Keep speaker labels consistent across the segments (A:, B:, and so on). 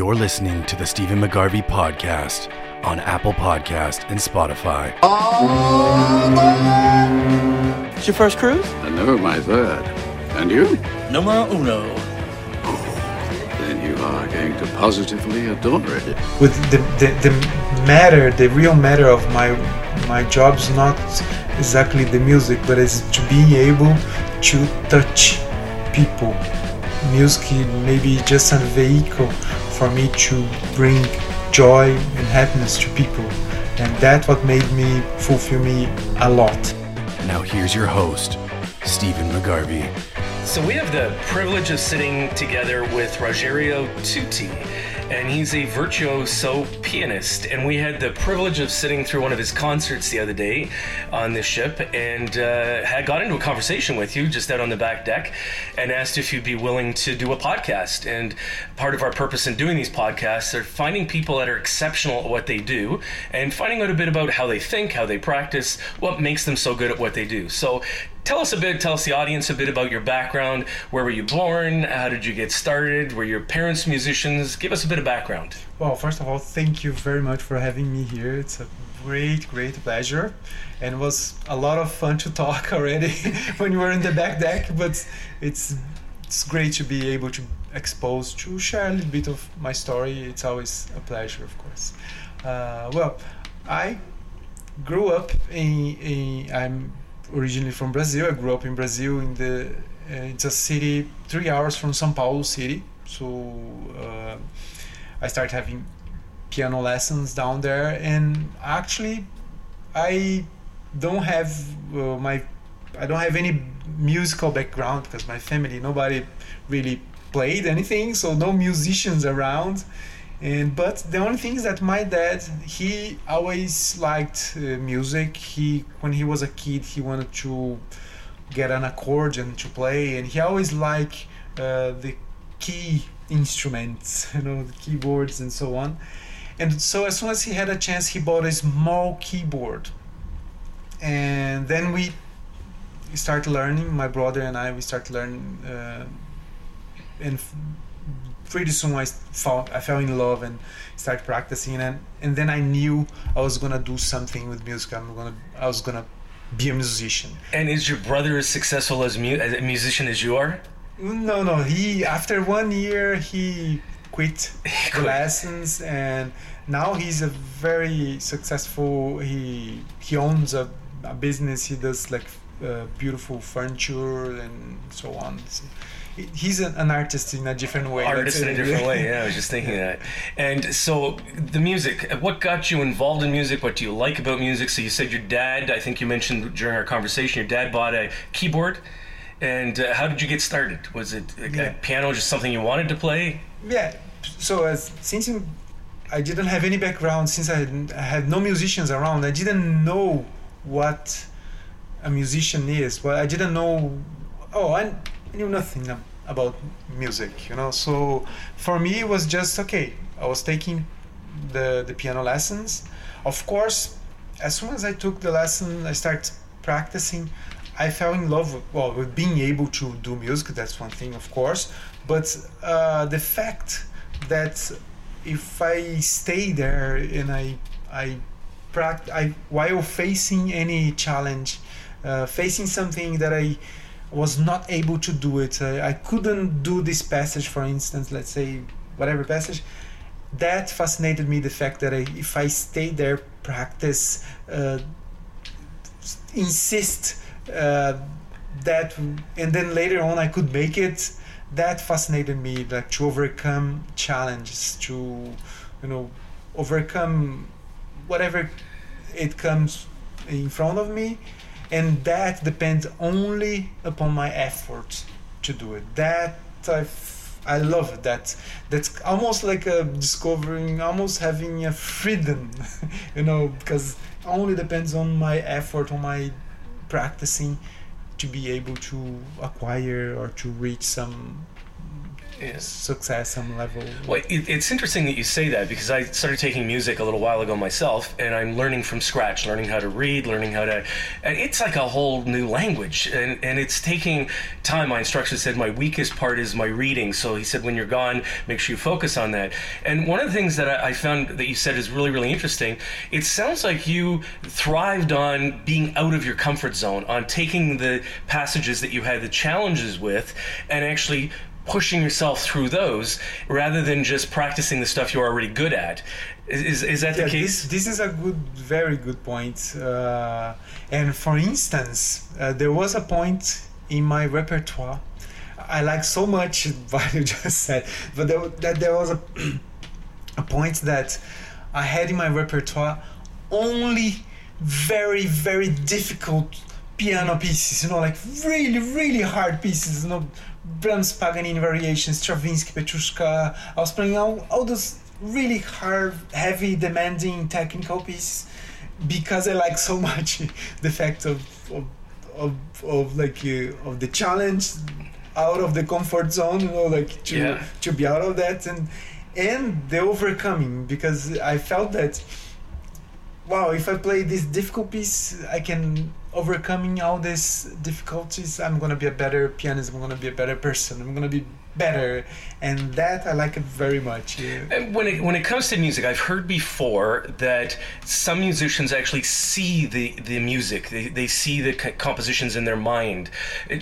A: You're listening to the Stephen McGarvey podcast on Apple Podcast and Spotify.
B: It's your first cruise?
C: And no, my third. And you?
B: Numero uno.
C: Then you are going to positively adore it.
D: with the, the, the matter the real matter of my my job is not exactly the music but it's to be able to touch people music maybe just a vehicle for me to bring joy and happiness to people. And that's what made me fulfill me a lot.
A: Now, here's your host, Stephen McGarvey.
E: So we have the privilege of sitting together with Rogerio Tutti, and he's a virtuoso pianist. And we had the privilege of sitting through one of his concerts the other day on this ship, and uh, had got into a conversation with you just out on the back deck, and asked if you'd be willing to do a podcast. And part of our purpose in doing these podcasts are finding people that are exceptional at what they do, and finding out a bit about how they think, how they practice, what makes them so good at what they do. So tell us a bit tell us the audience a bit about your background where were you born how did you get started were your parents musicians give us a bit of background
D: Well, first of all, thank you very much for having me here. It's a great, great pleasure, and it was a lot of fun to talk already when you were in the back deck. But it's it's great to be able to expose to share a little bit of my story. It's always a pleasure, of course. Uh, well, I grew up in, in I'm originally from Brazil. I grew up in Brazil in the uh, it's a city three hours from São Paulo city. So. Uh, I started having piano lessons down there, and actually, I don't have uh, my I don't have any musical background because my family nobody really played anything, so no musicians around. And but the only thing is that my dad he always liked uh, music. He when he was a kid he wanted to get an accordion to play, and he always liked uh, the key instruments, you know, the keyboards and so on. And so as soon as he had a chance, he bought a small keyboard. And then we start learning. My brother and I we start learning, uh, and pretty soon I found I fell in love and started practicing. And and then I knew I was gonna do something with music. I'm gonna I was gonna be a musician.
E: and is your brother as successful as, mu- as a musician as you are
D: No, no. He after one year he quit the lessons, and now he's a very successful. He he owns a, a business. He does like uh, beautiful furniture and so on. So he's an, an artist in a different way.
E: artist in a different way yeah i was just thinking that and so the music what got you involved in music what do you like about music so you said your dad i think you mentioned during our conversation your dad bought a keyboard and uh, how did you get started? Was it a,
D: Yeah.
E: piano just something you wanted to play?
D: Yeah. So as since i didn't have any background since i had, I had no musicians around i didn't know what a musician is but i didn't know oh i knew nothing about music you know? So for me it was just okay i was taking the the piano lessons. Of course as soon as i took the lesson i started practicing i fell in love with, well with being able to do music that's one thing of course but uh, the fact that if i stay there and i i pract- I while facing any challenge uh, facing something that i was not able to do it I, I couldn't do this passage for instance let's say whatever passage that fascinated me the fact that I, if i stay there practice uh, insist uh, that and then later on i could make it. That fascinated me like to overcome challenges to you know overcome whatever it comes in front of me. And that depends only upon my effort to do it. That i I love that. That's almost like a discovering almost having a freedom you know because only depends on my effort on my practicing to be able to acquire or to reach some
E: Yeah.
D: success, some level.
E: Well, it, it's interesting that you say that because I started taking music a little while ago myself, and I'm learning from scratch, learning how to read, learning how to. It's like a whole new language, and, and it's taking time. My instructor said my weakest part is my reading, so he said when you're gone, make sure you focus on that. And one of the things that I, I found that you said is really, really interesting. It sounds like you thrived on being out of your comfort zone, on taking the passages that you had the challenges with, and actually pushing yourself through those rather than just practicing the stuff you're already good at. Is, is, is that
D: Yeah,
E: the case?
D: this is a good, very good point. Uh, and for instance, uh, there was a point in my repertoire. I like so much what you just said, but there, that there was a, a point that I had in my repertoire only very, very difficult piano pieces, you know, like really, really hard pieces, you know, Brahms, Paganini variations, Stravinsky, Petrushka. I was playing all, all those really hard, heavy, demanding technical pieces because I like so much the fact of of, of, of like uh, of the challenge out of the comfort zone, you know, like to
E: Yeah.
D: to be out of that and and the overcoming because I felt that wow, if I play this difficult piece, I can overcoming all these difficulties. I'm gonna be a better pianist. I'm gonna be a better person. I'm gonna be better, and that I like it very much.
E: And when it when it comes to music, I've heard before that some musicians actually see the the music. They, they see the compositions in their mind.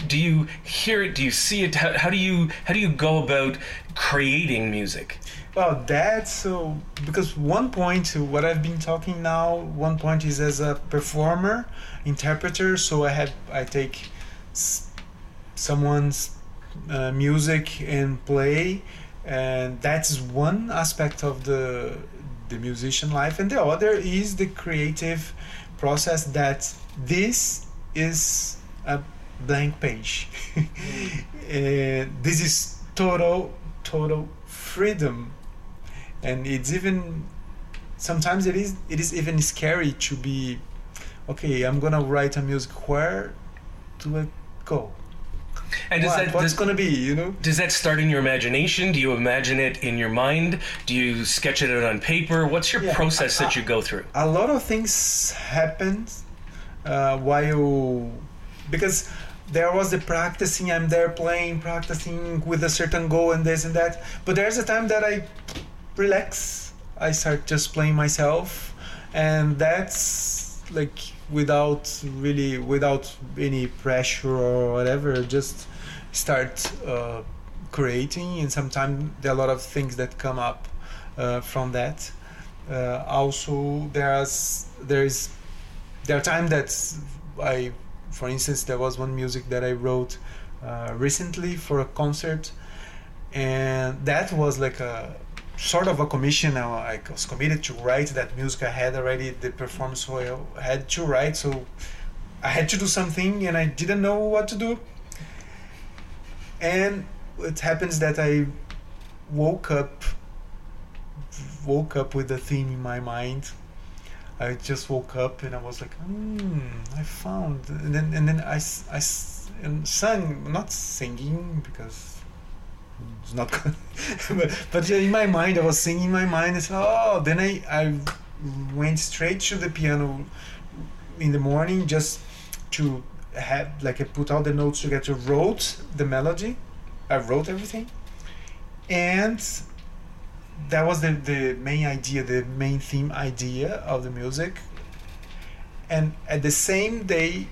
E: Do you hear it? Do you see it? How, how do you how do you go about creating music?
D: Well, that's so because one point, what I've been talking now, one point is as a performer, interpreter. So I have I take s- someone's uh, music and play, and that's one aspect of the the musician life, and the other is the creative process. That this is a blank page. and this is total total freedom and it's even sometimes it is it is even scary to be okay i'm gonna write a music where do i go
E: And does
D: What-
E: that
D: what's
E: does,
D: gonna be you know
E: does that start in your imagination? Do you imagine it in your mind? Do you sketch it out on paper? What's your
D: Yeah,
E: process that you go through?
D: a lot of things happened uh, while because there was the practicing i'm there playing practicing with a certain goal and this and that but there's a time that i relax. I start just playing myself. And that's like without really without any pressure or whatever just start uh, creating. And sometimes there are a lot of things that come up uh, from that. Uh, also there's there is there are times that I for instance there was one music that I wrote uh, recently for a concert. And that was like a sort of a commission I, I was committed to write that music. I had already the performance so I had to write so I had to do something and I didn't know what to do. And it happens that I woke up woke up with a theme in my mind. I just woke up and I was like, hmm, I found, and then and then I, I and sang, not singing because it's not good, but but in my mind I was singing in my mind. And so, oh, then I I went straight to the piano in the morning just to have like I put all the notes together, wrote the melody, I wrote everything, and that was the, the main idea, the main theme idea of the music. And at the same day,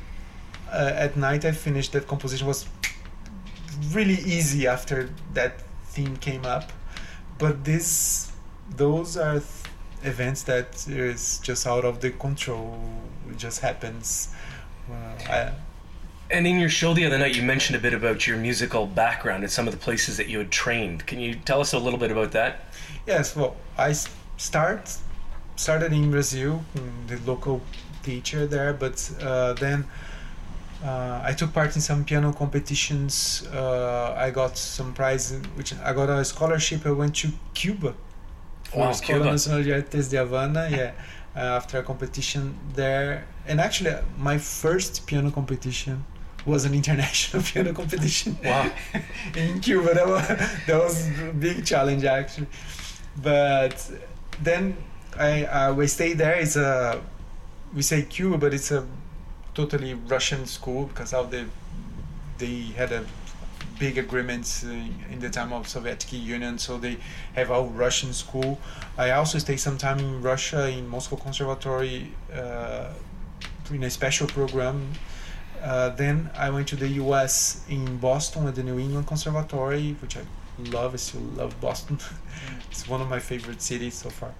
D: uh, at night, I finished that composition. was really easy after that theme came up. But this, those are th- events that is just out of the control. It just happens. Uh, I,
E: And in your show the other night, you mentioned a bit about your musical background and some of the places that you had trained. Can you tell us a little bit about that?
D: Yes, well, I start started in Brazil, mm, the local teacher there, but uh, then uh, I took part in some piano competitions. Uh, I got some prize, which I got a scholarship. I went to Cuba for
E: Wow,
D: Escola
E: Cuba.
D: Nacional de Artes de Havana. Yeah, uh, after a competition there, and actually my first piano competition was an international piano competition.
E: Wow.
D: in Cuba, that was that was a big challenge actually. But then I uh, we stayed there. It's a we say Cuba, but it's a totally Russian school because of the they had a big agreements uh, in the time of Soviet Union, so they have a Russian school. I also stayed some time in Russia in Moscow Conservatory uh, in a special program. Uh, then I went to the U.S. in Boston at the New England Conservatory, which I love. I still love Boston. it's one of my favorite cities so far.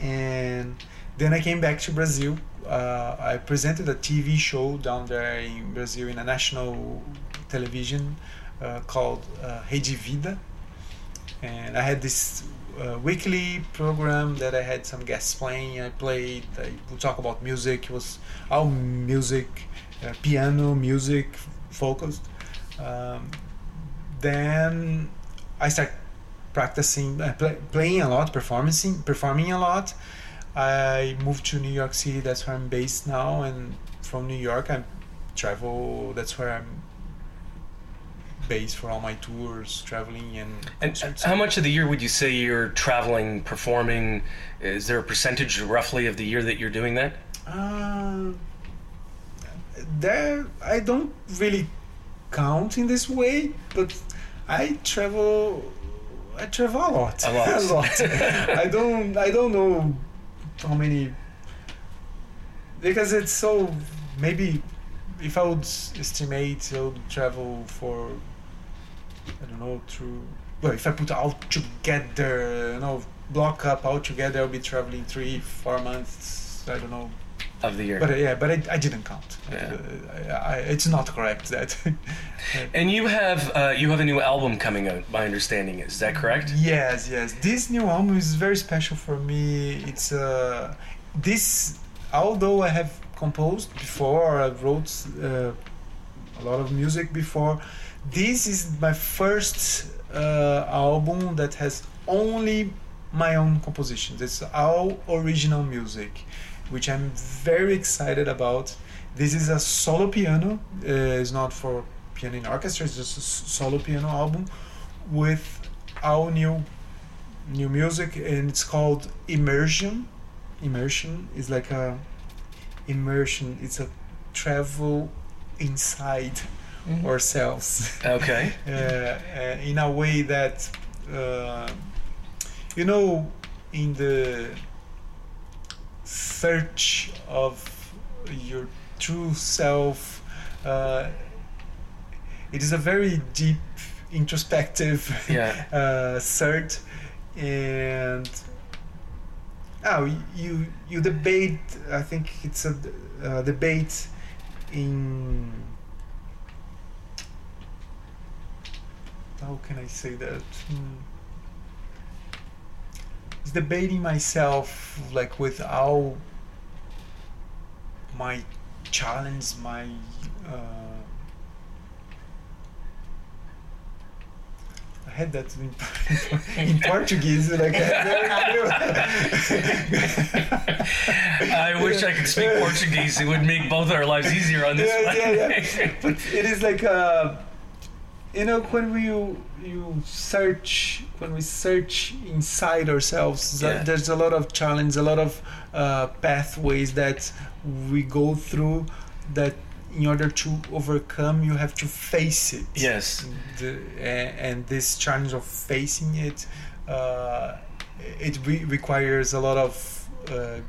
D: And then I came back to Brazil. Uh, I presented a TV show down there in Brazil in a national television uh, called uh, Rede Vida. And I had this uh, weekly program that I had some guests playing. I played, I would talk about music. It was all music, uh, piano, music focused. Um, then I started practicing, uh, play, playing a lot, performing, performing a lot. I moved to New York City. That's where I'm based now, and from New York I travel. That's where I'm based for all my tours, traveling and.
E: And
D: concerts.
E: how much of the year would you say you're traveling, performing? Is there a percentage roughly of the year that you're doing that?
D: Uh, there, I don't really count in this way, but I travel. I travel a lot.
E: A lot.
D: lot. I don't. I don't know how many. Because it's so. Maybe, if I would estimate, I would travel for. I don't know through. Well, if I put all together, you know, block up all together, I'll be traveling three, four months. I don't know
E: Of the year.
D: but uh, yeah, but I, I didn't count.
E: Yeah.
D: I, I, it's not correct that.
E: and you have uh, you have a new album coming out. My understanding is, is that correct?
D: yes, yes. This new album is very special for me. It's uh, this. Although I have composed before, I wrote uh, a lot of music before. This is my first uh, album that has only my own compositions. It's all original music, which I'm very excited about. This is a solo piano. Uh, it's not for piano in orchestra. It's just a solo piano album with all new new music, and it's called Immersion. Immersion is like a immersion. It's a travel inside ourselves
E: Okay.
D: uh, uh, in a way that uh, you know in the search of your true self uh, it is a very deep introspective
E: Yeah.
D: uh, search and oh you you debate i think it's a uh, debate in how can I say that? Hmm. It's debating myself like with all my challenge, my uh, I had that in, in Portuguese, like
E: I wish I could speak Portuguese. It would make both our lives easier on this
D: yeah,
E: one.
D: yeah, yeah. But it is like uh, you know when we you, you search when we search inside ourselves
E: Yeah.
D: there's a lot of challenge a lot of uh, pathways that we go through that in order to overcome you have to face it
E: Yes.
D: the, a- and this challenge of facing it uh, it re- requires a lot of uh,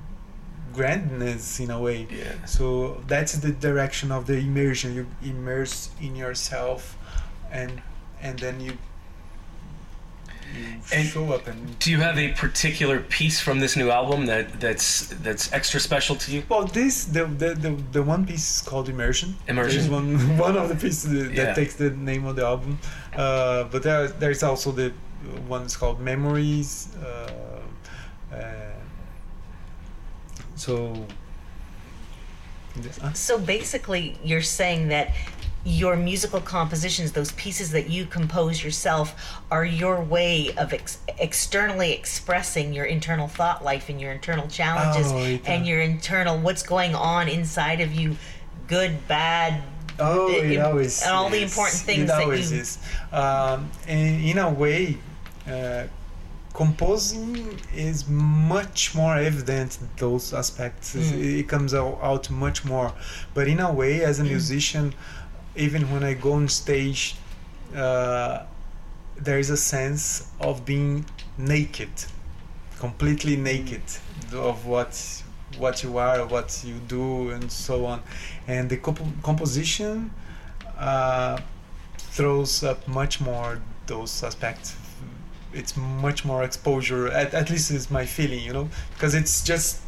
D: grandness in a way
E: Yeah.
D: so that's the direction of the immersion you immerse in yourself and and then you you
E: And-
D: show up and
E: Do you have a particular piece from this new album that that's that's extra special to you?
D: well this the the, the, the one piece is called immersion
E: Immersion.
D: There's one one of the pieces that
E: Yeah.
D: takes the name of the album uh, but there there's also the one that's called memories uh, uh, so uh,
F: So basically, you're saying that your musical compositions, those pieces that you compose yourself, are your way of ex- externally expressing your internal thought life and your internal challenges
D: Oh,
F: and your internal what's going on inside of you, good, bad,
D: Oh,
F: It-
D: always
F: and all the important things
D: It
F: that
D: always
F: you-
D: is. Um, and in a way, uh, composing is much more evident. Those aspects
F: Mm.
D: it comes out, out much more. But in a way, as a musician, even when I go on stage, uh, there is a sense of being naked, completely naked of what what you are, what you do, and so on. And the comp- composition uh, throws up much more those aspects. It's much more exposure. At, at least is my feeling, you know, because it's just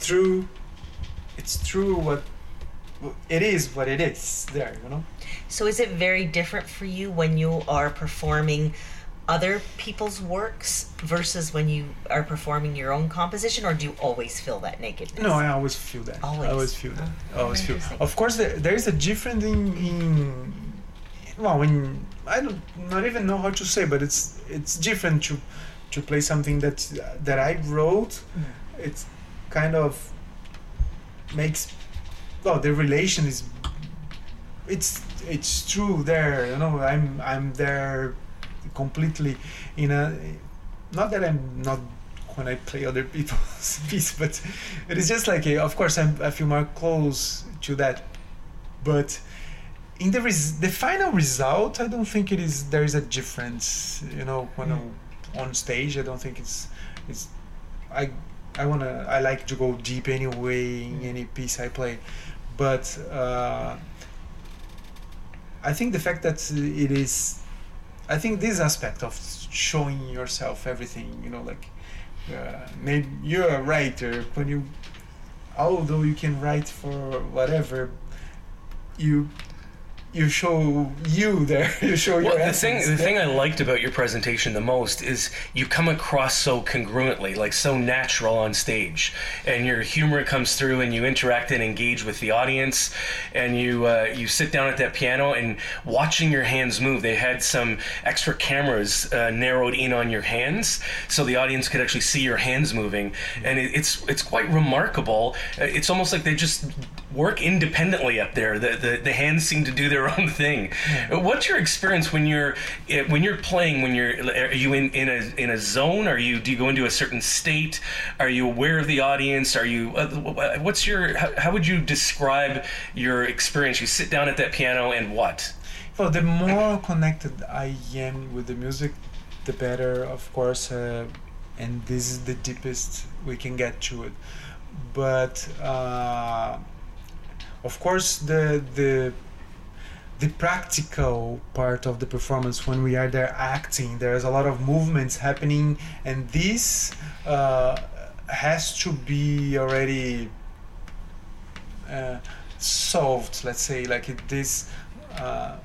D: true. It's true what it is. What it is there, you know.
F: So is it very different for you when you are performing other people's works versus when you are performing your own composition, or do you always feel that nakedness?
D: No, I always feel that.
F: Always?
D: I always feel that.
F: Oh,
D: I always feel. Of course, there, there is a difference in, in well, in I don't not even know how to say, but it's it's different to to play something that that I wrote.
F: Mm.
D: It's kind of makes well the relation is it's it's true there you know i'm i'm there completely in a not that i'm not when i play other people's piece but it is just like a, of course I'm, i feel more close to that but in the res- the final result i don't think it is there is a difference you know when mm. i'm on stage i don't think it's it's i i want to i like to go deep anyway in mm. any piece i play but uh, I think the fact that it is, I think this aspect of showing yourself everything, you know, like uh, maybe you're a writer when you, although you can write for whatever, you you show you there, you show
E: Well,
D: your
E: the thing, the thing. I liked about your presentation the most is you come across so congruently, like so natural on stage, and your humor comes through, and you interact and engage with the audience, and you uh, you sit down at that piano and watching your hands move. They had some extra cameras uh, narrowed in on your hands, so the audience could actually see your hands moving, and it, it's it's quite remarkable. Uh, It's almost like they just work independently up there. The, the the hands seem to do their own thing. What's your experience when you're eh, when you're playing? When you're are you in, in a in a zone? Are you do you go into a certain state? Are you aware of the audience? Are you uh, what's your how, how would you describe your experience? You sit down at that piano and what?
D: Well, the more connected I am with the music, the better, of course, uh, and this is the deepest we can get to it. But uh, of course, the the the practical part of the performance when we are there acting, there's a lot of movements happening, and this uh, has to be already uh, solved. Let's say, like this. Uh,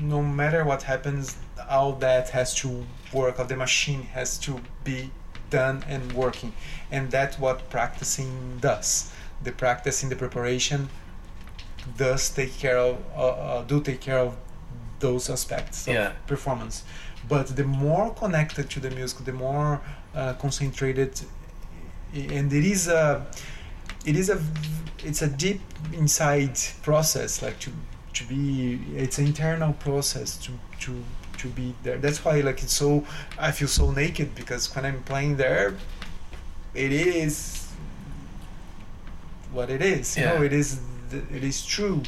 D: no matter what happens, all that has to work. All the machine has to be done and working, and that's what practicing does. The practicing, the preparation, does take care of, uh, uh, do take care of those aspects of
E: Yeah.
D: performance. But the more connected to the music, the more uh, concentrated, and it is a, it is a, it's a deep inside process. Like to to be, it's an internal process to to to be there. That's why like it's so. I feel so naked because when I'm playing there, it is what it is. You know,
E: Yeah.
D: it is it is true.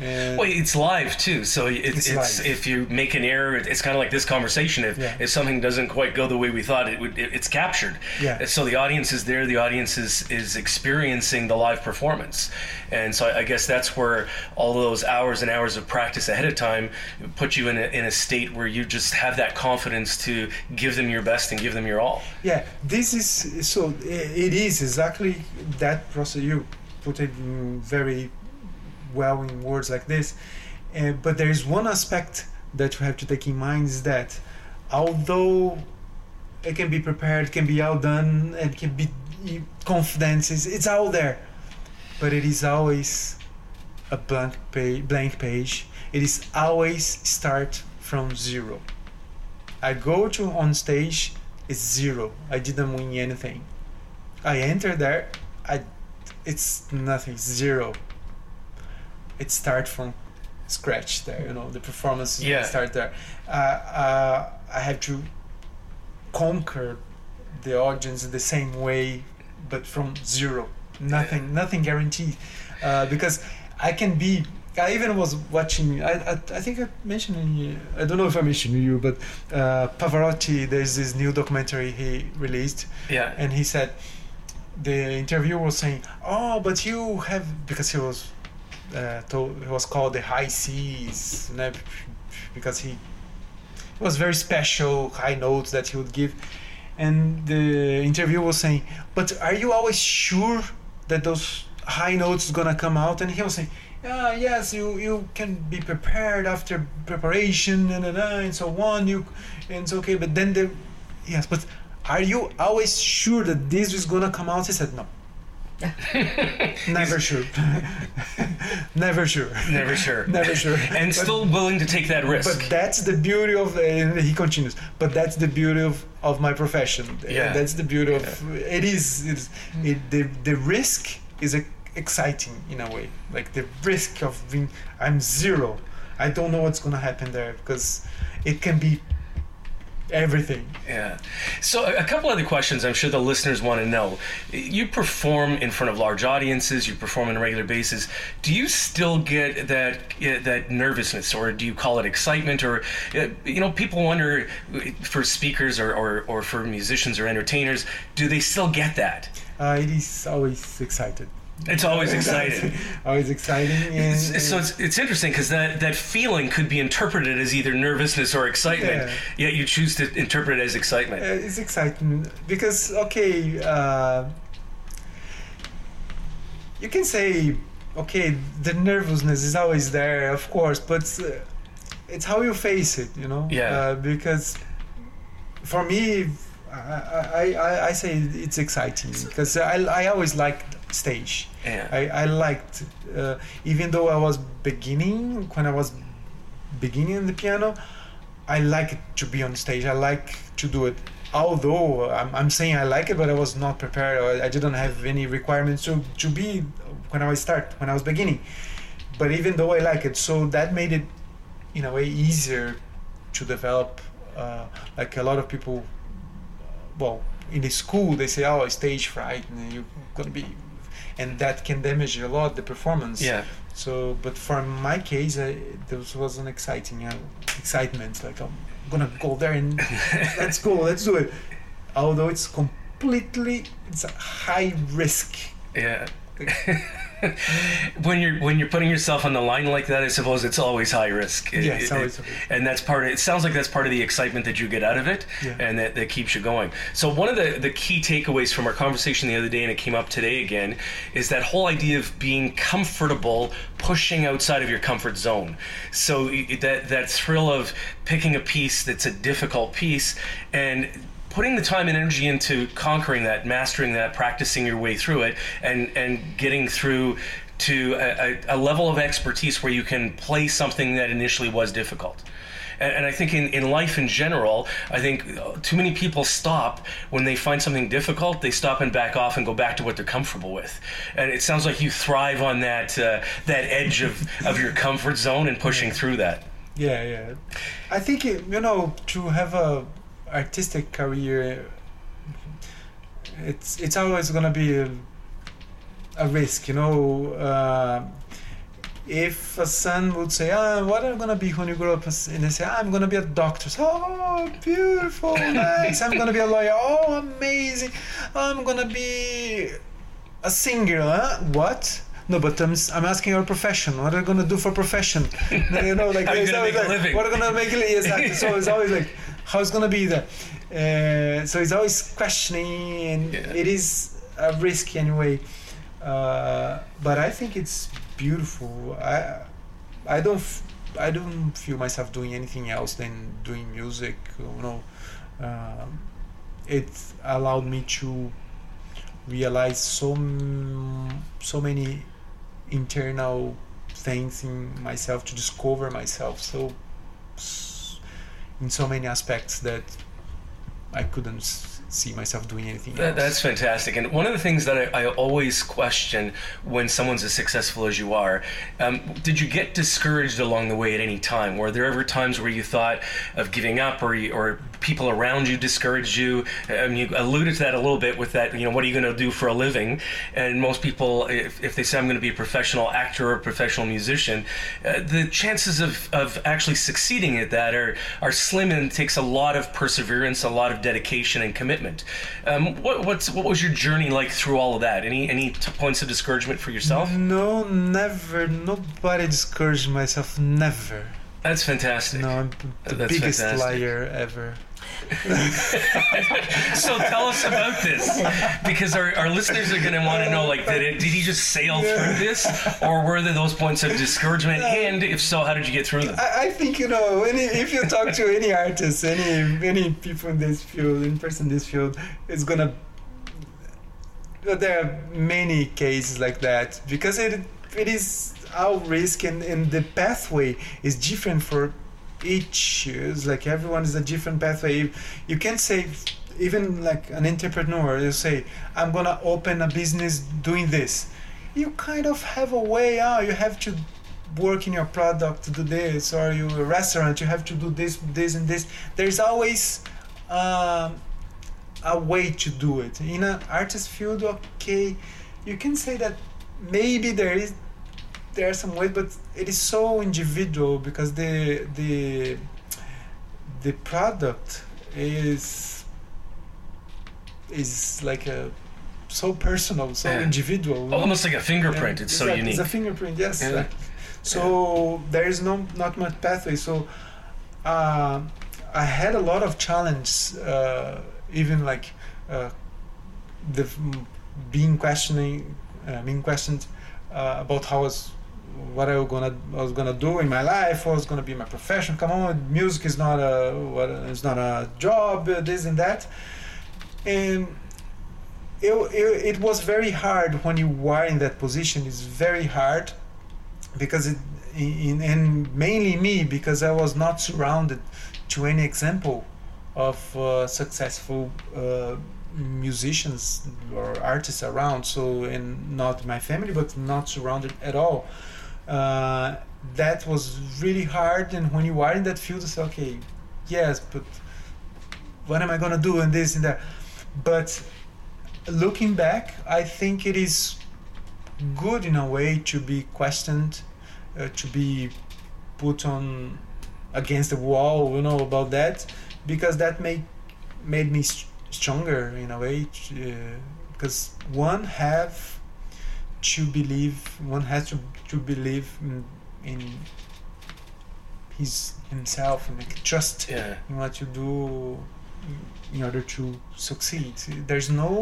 D: And
E: Well, it's live too, so it,
D: It's
E: it's, if you make an error, it's kind of like this conversation. If
D: Yeah.
E: if something doesn't quite go the way we thought, it would it, it's captured.
D: Yeah.
E: So the audience is there. The audience is is experiencing the live performance, and so I, I guess that's where all of those hours and hours of practice ahead of time put you in a in a state where you just have that confidence to give them your best and give them your all.
D: yeah, this is so. It is exactly that process. You put it very well in words like this. Uh, but there is one aspect that you have to take in mind is that although it can be prepared, can be all done, and can be confidence, it's, it's all there. But it is always a blank page, blank page. It is always start from zero. I go to on stage, it's zero. I didn't win anything. I enter there, I, it's nothing, zero. it start from scratch there. You know, the performance
E: Yeah.
D: start there. Uh, uh, I have to conquer the audience the same way, but from zero. Nothing, nothing guaranteed, uh, because I can be. I even was watching. I, I, I think I mentioned. You- I don't know if I mentioned you, but uh, Pavarotti. There's this new documentary he released,
E: Yeah.
D: and he said the interviewer was saying, "Oh, but you have because he was uh, told he was called the high Cs, know, because he it was very special high notes that he would give." And the interviewer was saying, "But are you always sure that those high notes gonna come out?" And he was saying. Yeah, yes, you, you can be prepared after preparation and, and, and so on. You and it's okay, but then the yes, but are you always sure that this is gonna come out? He said no. Never sure. Never sure.
E: Never sure.
D: Never sure.
E: And
D: But-
E: still willing to take that risk.
D: But that's the beauty of, and he continues. But that's the beauty of, of my profession.
E: Yeah.
D: That's the beauty of it is. It's, it, the the risk is e- exciting in a way. Like the risk of being, I'm zero. I don't know what's gonna happen there because it can be everything.
E: Yeah. So a couple other questions I'm sure the listeners want to know. You perform in front of large audiences. You perform on a regular basis. Do you still get that uh, that nervousness, or do you call it excitement? Or uh, you know, people wonder uh, for speakers or, or, or for musicians or entertainers, do they still get that?
D: Uh, it is always excited.
E: It's always exciting.
D: always exciting. And,
E: It's- So it's, it's interesting because that, that feeling could be interpreted as either nervousness or excitement,
D: Yeah.
E: yet you choose to interpret it as excitement.
D: Uh, it's exciting because okay uh, you can say okay the nervousness is always there of course but uh, it's how you face it you know
E: Yeah.
D: uh, because for me I, I, I, I say it's exciting because I, I always liked stage
E: Yeah.
D: I, I liked uh, even though I was beginning when I was beginning the piano I like to be on stage. I like to do it. Although I'm, I'm saying I like it, but I was not prepared. Or I didn't have any requirements to, to be when I was start when I was beginning. But even though I like it, so that made it in a way easier to develop. Uh, like a lot of people, well, in the school they say, "Oh, stage fright, and you're gonna be," and that can damage a lot the performance.
E: Yeah.
D: So, but for my case, I, this was an exciting uh, excitement. Like I'm gonna go there and let's go, let's do it. Although it's completely, it's a high risk.
E: Yeah. when you're when you're putting yourself on the line like that, I suppose it's always high risk. It-
D: Yes,
E: it-
D: always.
E: and that's part of it. Sounds like that's part of the excitement that you get out of it,
D: Yeah.
E: and that, that keeps you going. So one of the the key takeaways from our conversation the other day, and it came up today again, is that whole idea of being comfortable pushing outside of your comfort zone. So that that thrill of picking a piece that's a difficult piece and putting the time and energy into conquering that, mastering that, practicing your way through it, and and getting through to a, a, level of expertise where you can play something that initially was difficult. And, and I think in, in life in general, I think uh, too many people stop when they find something difficult. They stop and back off and go back to what they're comfortable with. And it sounds like you thrive on that uh, that edge of, of your comfort zone and pushing through that.
D: Yeah, yeah. I think it, you know to have a artistic career, it's it's always gonna be a, a risk. You know, uh, if a son would say, "Ah, what are you gonna be when you grow up?" and they say, "I'm gonna be a doctor." So, oh, beautiful, nice. I'm gonna be a lawyer. Oh, amazing. I'm gonna be a singer. Huh? What? No, but I'm, I'm asking your profession. What are you gonna do for profession? you know, like
E: How you gonna make a living?
D: What are you gonna make a living? Exactly. So it's always like, how's it gonna be there? Uh, so it's always questioning, and
E: Yeah.
D: it is a risk anyway. Uh, but I think it's beautiful. I I don't f- I don't feel myself doing anything else than doing music. You know, um, it allowed me to realize so so many internal things in myself to discover myself so in so many aspects that I couldn't see myself doing anything
E: That,
D: else.
E: that's fantastic. And one of the things that I, I always question when someone's as successful as you are, um, did you get discouraged along the way at any time? Were there ever times where you thought of giving up or, or people around you discouraged you? I mean, you alluded to that a little bit with that, you know, what are you going to do for a living? And most people, if, if they say I'm going to be a professional actor or a professional musician, uh, the chances of, of actually succeeding at that are, are slim and takes a lot of perseverance, a lot of dedication and commitment. Um, what, what's, what was your journey like through all of that? Any, any t- points of discouragement for yourself?
D: No, never. Nobody discouraged myself. Never.
E: That's fantastic.
D: No, I'm the
E: That's
D: biggest
E: fantastic.
D: liar ever.
E: So tell us about this, because our, our listeners are going to want to know, like, did, it, did he just sail through this, or were there those points of discouragement? And if so, how did you get through them?
D: I, I think you know any, if you talk to any artist, any any people in this field, in person in this field, is gonna. There are many cases like that because it it is our risk and, and the pathway is different for each. It's like everyone is a different pathway. You, can't say even like an entrepreneur. You say I'm gonna open a business doing this. You kind of have a way out. You have to work in your product to do this or you a restaurant you have to do this this and this there's always um, a way to do it in an artist field okay you can say that maybe there is there are some ways but it is so individual because the the the product is is like a so personal so
E: Yeah.
D: individual
E: Almost like a fingerprint.
D: yeah,
E: it's so
D: exactly.
E: unique.
D: It's a fingerprint, yes.
E: Yeah.
D: So there is no not much pathway. So uh, I had a lot of challenges, uh, even like uh, the mm, being questioning, uh, being questioned uh, about how I was what I was gonna I was gonna do in my life, what was gonna be my profession. Come on, music is not a what it's not a job, uh, this and that, and it, it, it was very hard when you are in that position. It's very hard because it in, and mainly me because I was not surrounded to any example of uh, successful uh, musicians or artists around. So and not my family, but not surrounded at all. Uh, that was really hard. And when you are in that field, it's okay. Yes, but what am I gonna do and this and that? But looking back, I think it is good in a way to be questioned, uh, to be put on against the wall, you know, about that, because that made made me s- stronger in a way. Because one have to believe, one has to to believe in, in his himself and like, trust
E: Yeah.
D: in what you do in order to succeed. There's no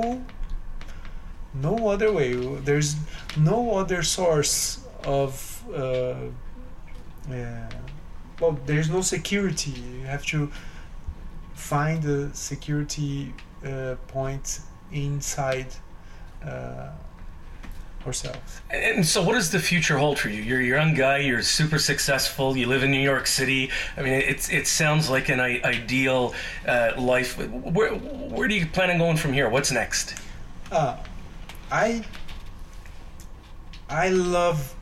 D: no other way. There's no other source of uh, yeah. Well, there's no security. You have to find the security uh, point inside uh, ourselves.
E: And so, what does the future hold for you? You're a young guy. You're super successful. You live in New York City. I mean, it's it sounds like an I- ideal uh, life. Where where do you plan on going from here? What's next?
D: Uh, I I love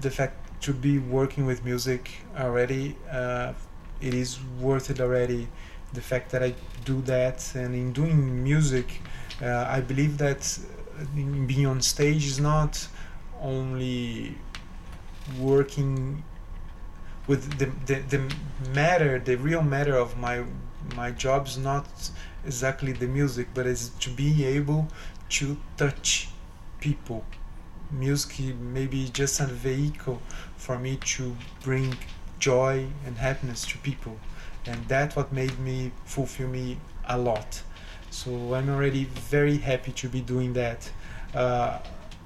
D: the fact to be working with music already. Uh, it is worth it already. The fact that I do that and in doing music, uh, I believe that being on stage is not only working with the, the, the matter, the real matter of my my job is not exactly the music, but is to be able to touch people. Music may be just a vehicle for me to bring joy and happiness to people, and that's what made me fulfill me a lot. So I'm already very happy to be doing that. Uh,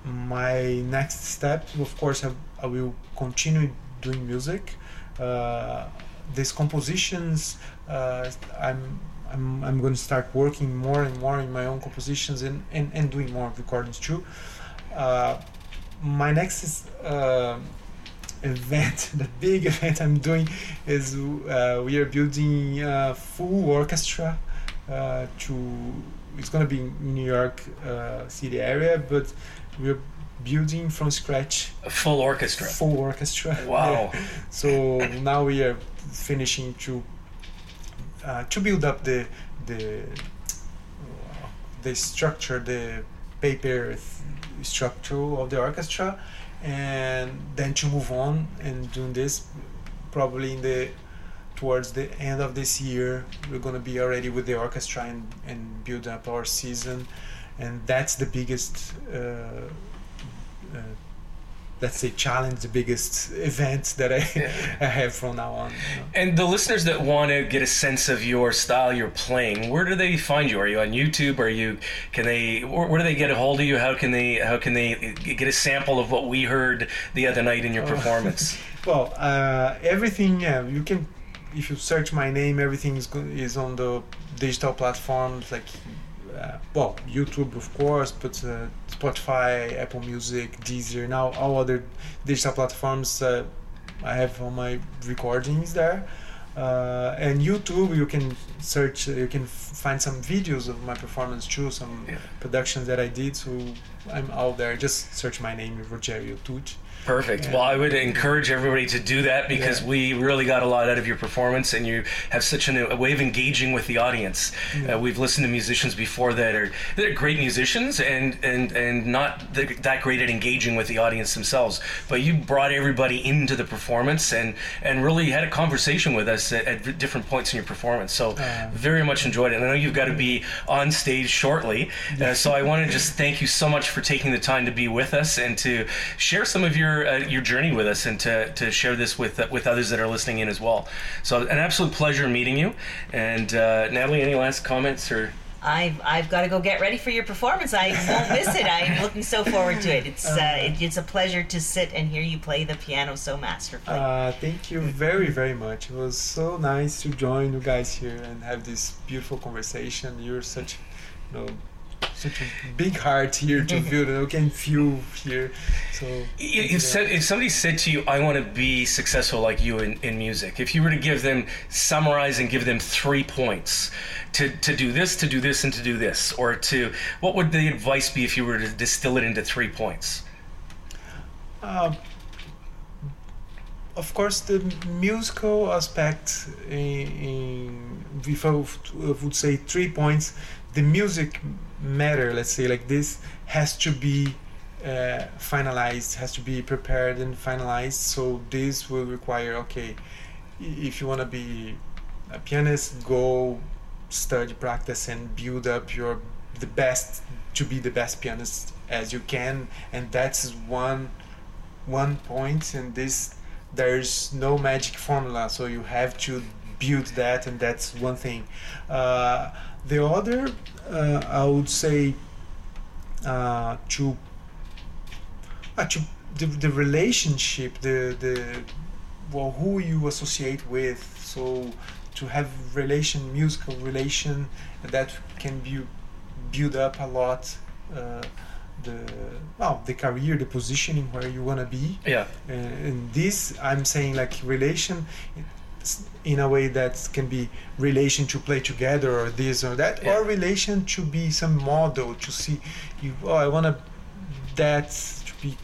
D: my next step, of course, I, I will continue doing music. Uh, these compositions, uh, I'm I'm, I'm going to start working more and more in my own compositions and, and, and doing more recordings too. Uh, my next uh, event, the big event I'm doing is uh, we are building a full orchestra uh, to it's gonna be New York uh, City area, but we're building from scratch
E: A full orchestra.
D: full orchestra.
E: Wow.
D: Yeah. So now we are finishing to uh, to build up the the the structure, the paper th- structure of the orchestra, and then to move on and doing this probably in the towards the end of this year we're going to be already with the orchestra and, and build up our season and that's the biggest uh, uh, let's say challenge the biggest event that I, I have from now on you know.
E: And the listeners that want to get a sense of your style, your playing, where do they find you? Are you on YouTube? Are you? Can they? Where, where do they get a hold of you? How can they? How can they get a sample of what we heard the other night in
D: Oh.
E: your performance?
D: Well, uh, everything, yeah, you can, if you search my name, everything is, is on the digital platforms like, uh, well, YouTube, of course, but uh, Spotify, Apple Music, Deezer, now all other digital platforms uh, I have all my recordings there. Uh, and YouTube, you can search, you can find some videos of my performance too, some
E: Yeah.
D: productions that I did. So I'm out there. Just search my name, Rogerio Tucci.
E: Perfect. Well, I would encourage everybody to do that because
D: Yeah.
E: we really got a lot out of your performance, and you have such an, a way of engaging with the audience. Uh, we've listened to musicians before that are they're great musicians and and and not th- that great at engaging with the audience themselves. But you brought everybody into the performance and and really had a conversation with us at, at different points in your performance. So
D: Uh,
E: very much enjoyed it. And I know you've got to be on stage shortly, uh, so I want to just thank you so much for taking the time to be with us and to share some of your uh, your journey with us and to, to share this with uh, with others that are listening in as well. So an absolute pleasure meeting you. And uh, Natalie, any last comments or?
F: I've, I've got to go get ready for your performance. I won't miss it. I'm looking so forward to it. It's uh, it, it's a pleasure to sit and hear you play the piano so masterfully.
D: Uh, thank you very, very much. It was so nice to join you guys here and have this beautiful conversation. You're such, you know, such a big heart here to feel. You can feel here. So
E: If, so- if somebody said to you, "I want to be successful like you in, in music," if you were to give them summarize and give them three points to, to do this, to do this, and to do this, or to what would the advice be if you were to distill it into three points?
D: Uh, of course, the musical aspect, in, in if I would say three points, the music matter, let's say like this, has to be uh, finalized, has to be prepared and finalized. So this will require, okay, if you want to be a pianist, go study, practice, and build up your the best to be the best pianist as you can, and that's one one point. And this there's no magic formula. So you have to build that and that's one thing. Uh, the other uh, i would say uh, to uh, to the, the relationship the the well who you associate with so to have relation musical relation that can be build up a lot uh, the well the career the positioning where you want to be.
E: Yeah,
D: uh, and this i'm saying like relation in a way that can be relation to play together or this or that
E: Yeah.
D: or relation to be some model to see you oh i want to that to be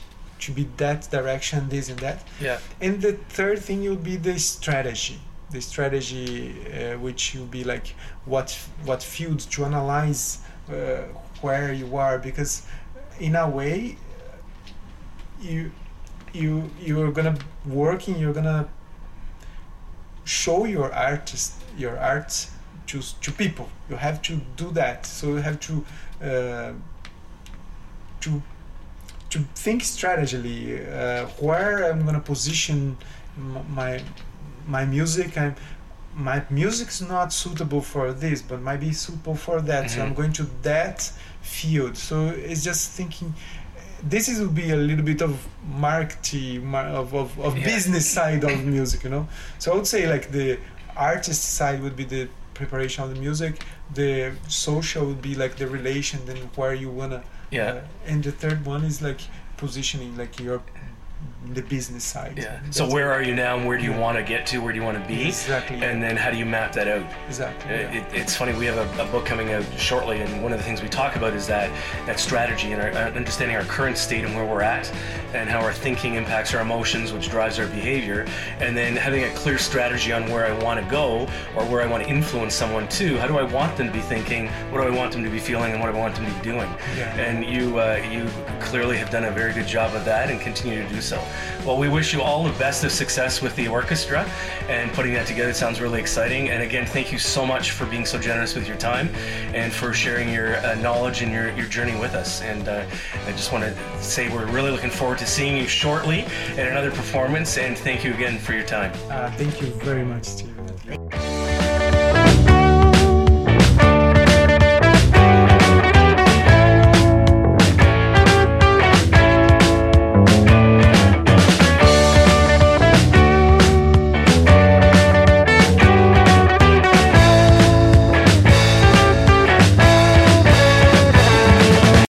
D: to be that direction this and that.
E: Yeah,
D: and the third thing will be the strategy. The strategy uh, which will be like what what field to analyze uh, where you are because in a way you you you're gonna working you're gonna show your artist your art to to people you have to do that so you have to uh, to to think strategically uh, where I'm gonna position my my music. I'm my music's not suitable for this, but might be suitable for that. So I'm
E: Mhm.
D: going to that field. So it's just thinking. This is will be a little bit of marketing, of, of, of
E: Yeah.
D: business side of music, you know. So I would say like the artist side would be the preparation of the music. The social would be like the relation, then where you wanna
E: yeah.
D: uh, and the third one is like positioning, like you're the business side.
E: Yeah.
D: That's
E: So where are you now, and where do you want to get to? Where do you want to be?
D: Exactly.
E: And then how do you map that out?
D: exactly?
E: Uh,
D: yeah.
E: It, it's funny. We have a, a book coming out shortly, and one of the things we talk about is that that strategy and our, uh, understanding our current state and where we're at, and how our thinking impacts our emotions, which drives our behavior, and then having a clear strategy on where I want to go or where I want to influence someone to. How do I want them to be thinking? What do I want them to be feeling? And what do I want them to be doing?
D: Yeah.
E: And you uh, you clearly have done a very good job of that, and continue to do so. Well, we wish you all the best of success with the orchestra and putting that together. Sounds really exciting. And again, thank you so much for being so generous with your time and for sharing your uh, knowledge and your, your journey with us. And uh, I just want to say we're really looking forward to seeing you shortly at another performance. And thank you again for your time.
D: Uh, thank you very much, Steve.